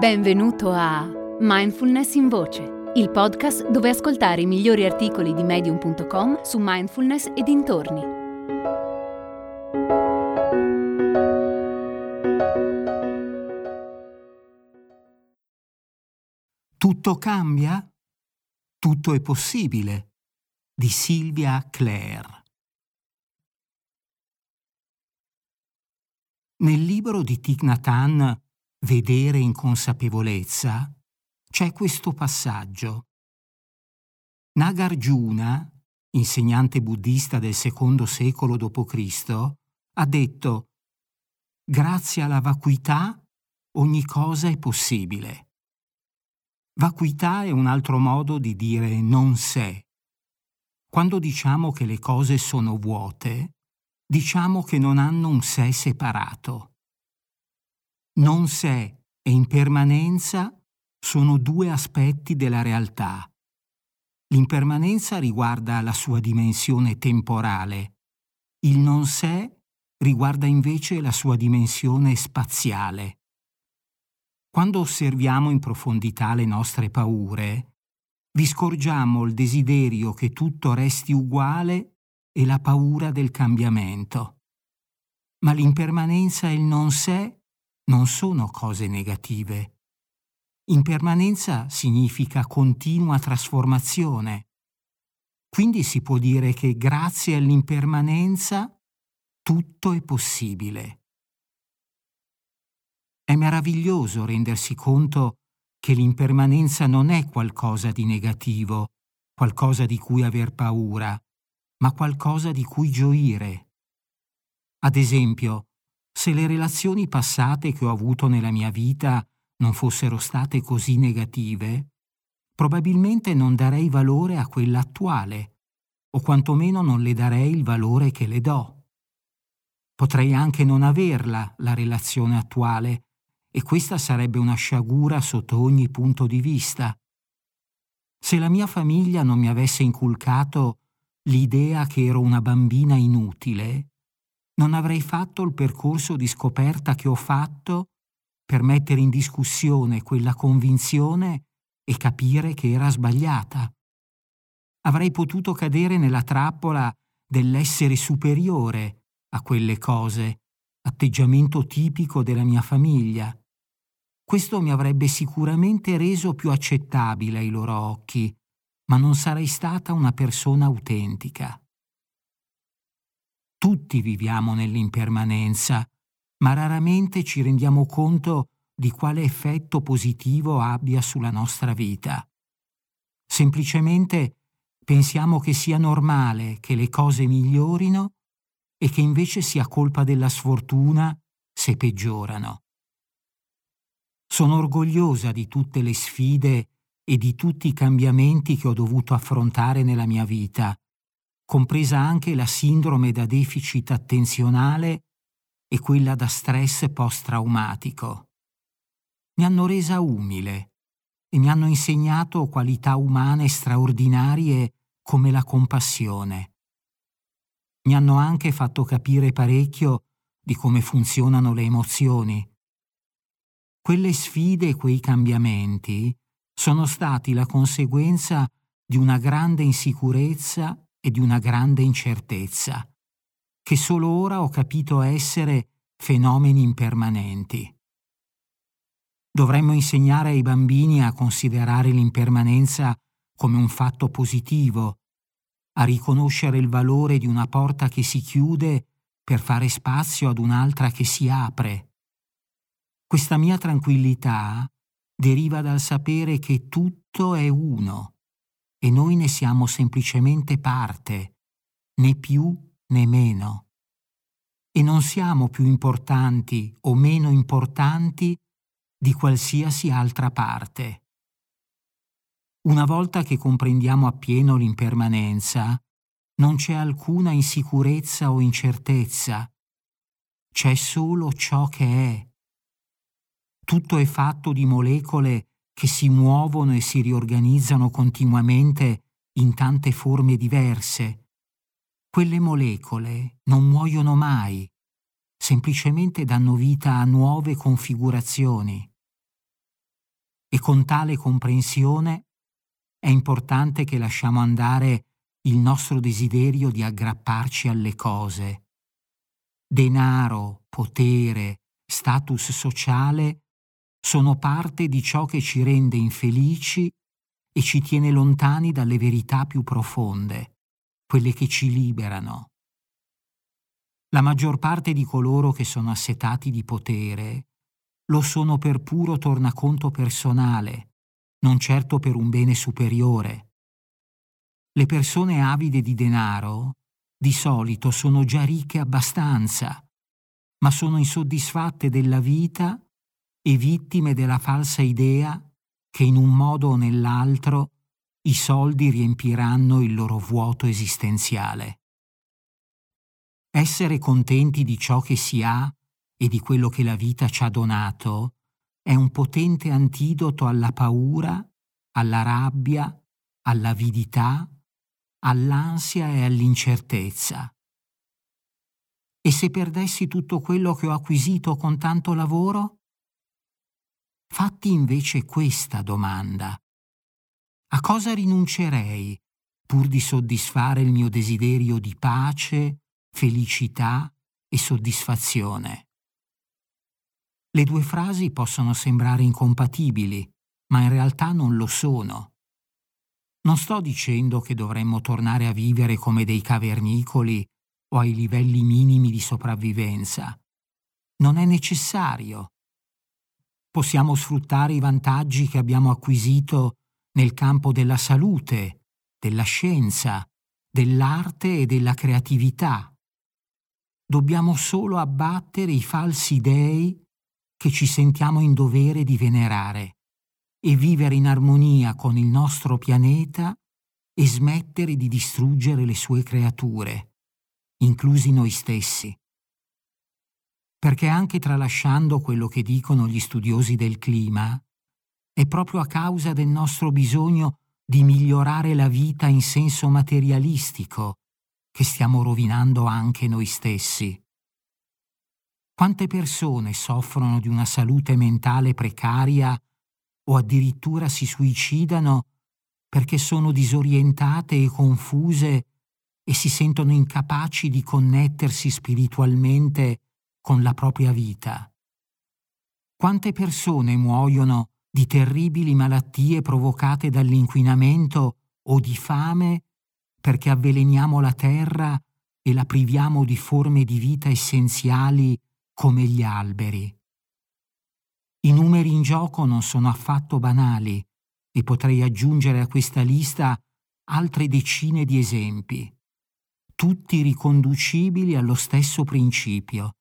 Benvenuto a Mindfulness in Voce, il podcast dove ascoltare i migliori articoli di medium.com su mindfulness e dintorni. Tutto cambia? Tutto è possibile di Silvia Clare. Nel libro di Thich Nhat Hanh vedere in consapevolezza, c'è questo passaggio. Nagarjuna, insegnante buddista del secondo secolo d.C., ha detto Grazie alla vacuità ogni cosa è possibile. Vacuità è un altro modo di dire non sé. Quando diciamo che le cose sono vuote, diciamo che non hanno un sé separato non sé e impermanenza sono due aspetti della realtà. L'impermanenza riguarda la sua dimensione temporale, il non sé riguarda invece la sua dimensione spaziale. Quando osserviamo in profondità le nostre paure, vi scorgiamo il desiderio che tutto resti uguale e la paura del cambiamento. Ma l'impermanenza e il non sé non sono cose negative. Impermanenza significa continua trasformazione. Quindi si può dire che grazie all'impermanenza tutto è possibile. È meraviglioso rendersi conto che l'impermanenza non è qualcosa di negativo, qualcosa di cui aver paura, ma qualcosa di cui gioire. Ad esempio, se le relazioni passate che ho avuto nella mia vita non fossero state così negative, probabilmente non darei valore a quella attuale, o quantomeno non le darei il valore che le do. Potrei anche non averla, la relazione attuale, e questa sarebbe una sciagura sotto ogni punto di vista. Se la mia famiglia non mi avesse inculcato l'idea che ero una bambina inutile, non avrei fatto il percorso di scoperta che ho fatto per mettere in discussione quella convinzione e capire che era sbagliata. Avrei potuto cadere nella trappola dell'essere superiore a quelle cose, atteggiamento tipico della mia famiglia. Questo mi avrebbe sicuramente reso più accettabile ai loro occhi, ma non sarei stata una persona autentica. Tutti viviamo nell'impermanenza, ma raramente ci rendiamo conto di quale effetto positivo abbia sulla nostra vita. Semplicemente pensiamo che sia normale che le cose migliorino e che invece sia colpa della sfortuna se peggiorano. Sono orgogliosa di tutte le sfide e di tutti i cambiamenti che ho dovuto affrontare nella mia vita compresa anche la sindrome da deficit attenzionale e quella da stress post-traumatico. Mi hanno resa umile e mi hanno insegnato qualità umane straordinarie come la compassione. Mi hanno anche fatto capire parecchio di come funzionano le emozioni. Quelle sfide e quei cambiamenti sono stati la conseguenza di una grande insicurezza e di una grande incertezza, che solo ora ho capito essere fenomeni impermanenti. Dovremmo insegnare ai bambini a considerare l'impermanenza come un fatto positivo, a riconoscere il valore di una porta che si chiude per fare spazio ad un'altra che si apre. Questa mia tranquillità deriva dal sapere che tutto è uno e noi ne siamo semplicemente parte, né più né meno. E non siamo più importanti o meno importanti di qualsiasi altra parte. Una volta che comprendiamo appieno l'impermanenza, non c'è alcuna insicurezza o incertezza, c'è solo ciò che è. Tutto è fatto di molecole che si muovono e si riorganizzano continuamente in tante forme diverse. Quelle molecole non muoiono mai, semplicemente danno vita a nuove configurazioni. E con tale comprensione è importante che lasciamo andare il nostro desiderio di aggrapparci alle cose. Denaro, potere, status sociale sono parte di ciò che ci rende infelici e ci tiene lontani dalle verità più profonde, quelle che ci liberano. La maggior parte di coloro che sono assetati di potere lo sono per puro tornaconto personale, non certo per un bene superiore. Le persone avide di denaro di solito sono già ricche abbastanza, ma sono insoddisfatte della vita e vittime della falsa idea che in un modo o nell'altro i soldi riempiranno il loro vuoto esistenziale. Essere contenti di ciò che si ha e di quello che la vita ci ha donato è un potente antidoto alla paura, alla rabbia, all'avidità, all'ansia e all'incertezza. E se perdessi tutto quello che ho acquisito con tanto lavoro? Fatti invece questa domanda. A cosa rinuncerei pur di soddisfare il mio desiderio di pace, felicità e soddisfazione? Le due frasi possono sembrare incompatibili, ma in realtà non lo sono. Non sto dicendo che dovremmo tornare a vivere come dei cavernicoli o ai livelli minimi di sopravvivenza. Non è necessario. Possiamo sfruttare i vantaggi che abbiamo acquisito nel campo della salute, della scienza, dell'arte e della creatività. Dobbiamo solo abbattere i falsi dei che ci sentiamo in dovere di venerare e vivere in armonia con il nostro pianeta e smettere di distruggere le sue creature, inclusi noi stessi. Perché anche tralasciando quello che dicono gli studiosi del clima, è proprio a causa del nostro bisogno di migliorare la vita in senso materialistico che stiamo rovinando anche noi stessi. Quante persone soffrono di una salute mentale precaria o addirittura si suicidano perché sono disorientate e confuse e si sentono incapaci di connettersi spiritualmente con la propria vita. Quante persone muoiono di terribili malattie provocate dall'inquinamento o di fame perché avveleniamo la terra e la priviamo di forme di vita essenziali come gli alberi. I numeri in gioco non sono affatto banali e potrei aggiungere a questa lista altre decine di esempi, tutti riconducibili allo stesso principio,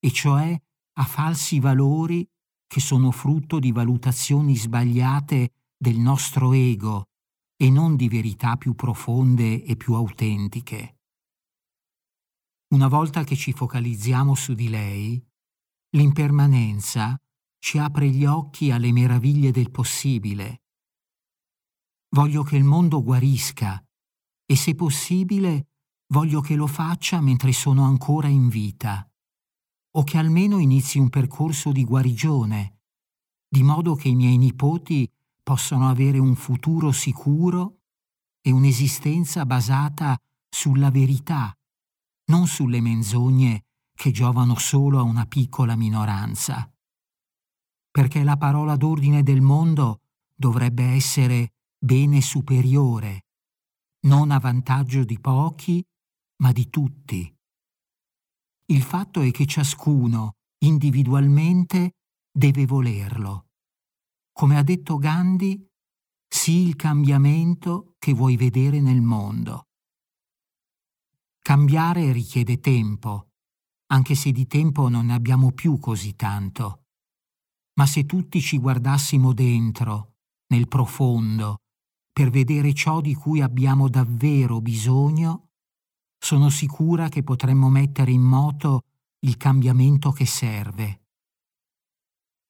e cioè a falsi valori che sono frutto di valutazioni sbagliate del nostro ego e non di verità più profonde e più autentiche. Una volta che ci focalizziamo su di lei, l'impermanenza ci apre gli occhi alle meraviglie del possibile. Voglio che il mondo guarisca e se possibile voglio che lo faccia mentre sono ancora in vita, o che almeno inizi un percorso di guarigione, di modo che i miei nipoti possano avere un futuro sicuro e un'esistenza basata sulla verità, non sulle menzogne che giovano solo a una piccola minoranza perché la parola d'ordine del mondo dovrebbe essere bene superiore, non a vantaggio di pochi, ma di tutti. Il fatto è che ciascuno, individualmente, deve volerlo. Come ha detto Gandhi, sii il cambiamento che vuoi vedere nel mondo. Cambiare richiede tempo, anche se di tempo non ne abbiamo più così tanto ma se tutti ci guardassimo dentro, nel profondo, per vedere ciò di cui abbiamo davvero bisogno, sono sicura che potremmo mettere in moto il cambiamento che serve.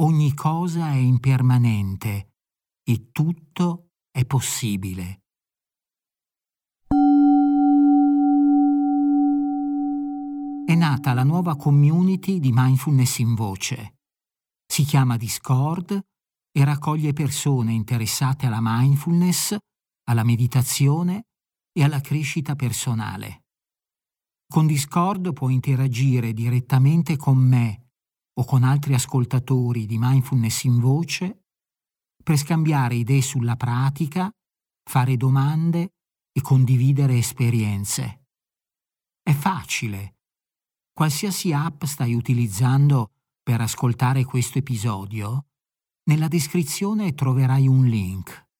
Ogni cosa è impermanente e tutto è possibile. È nata la nuova community di mindfulness in voce si chiama Discord e raccoglie persone interessate alla mindfulness, alla meditazione e alla crescita personale. Con Discord puoi interagire direttamente con me o con altri ascoltatori di mindfulness in voce per scambiare idee sulla pratica, fare domande e condividere esperienze. È facile. Qualsiasi app stai utilizzando per ascoltare questo episodio, nella descrizione troverai un link.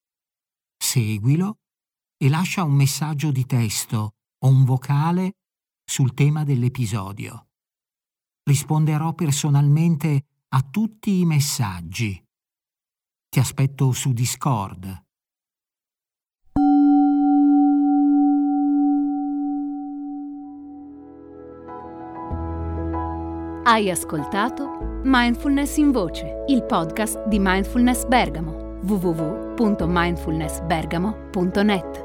Seguilo e lascia un messaggio di testo o un vocale sul tema dell'episodio. Risponderò personalmente a tutti i messaggi. Ti aspetto su Discord. Hai ascoltato Mindfulness in Voce, il podcast di Mindfulness Bergamo, www.mindfulnessbergamo.net.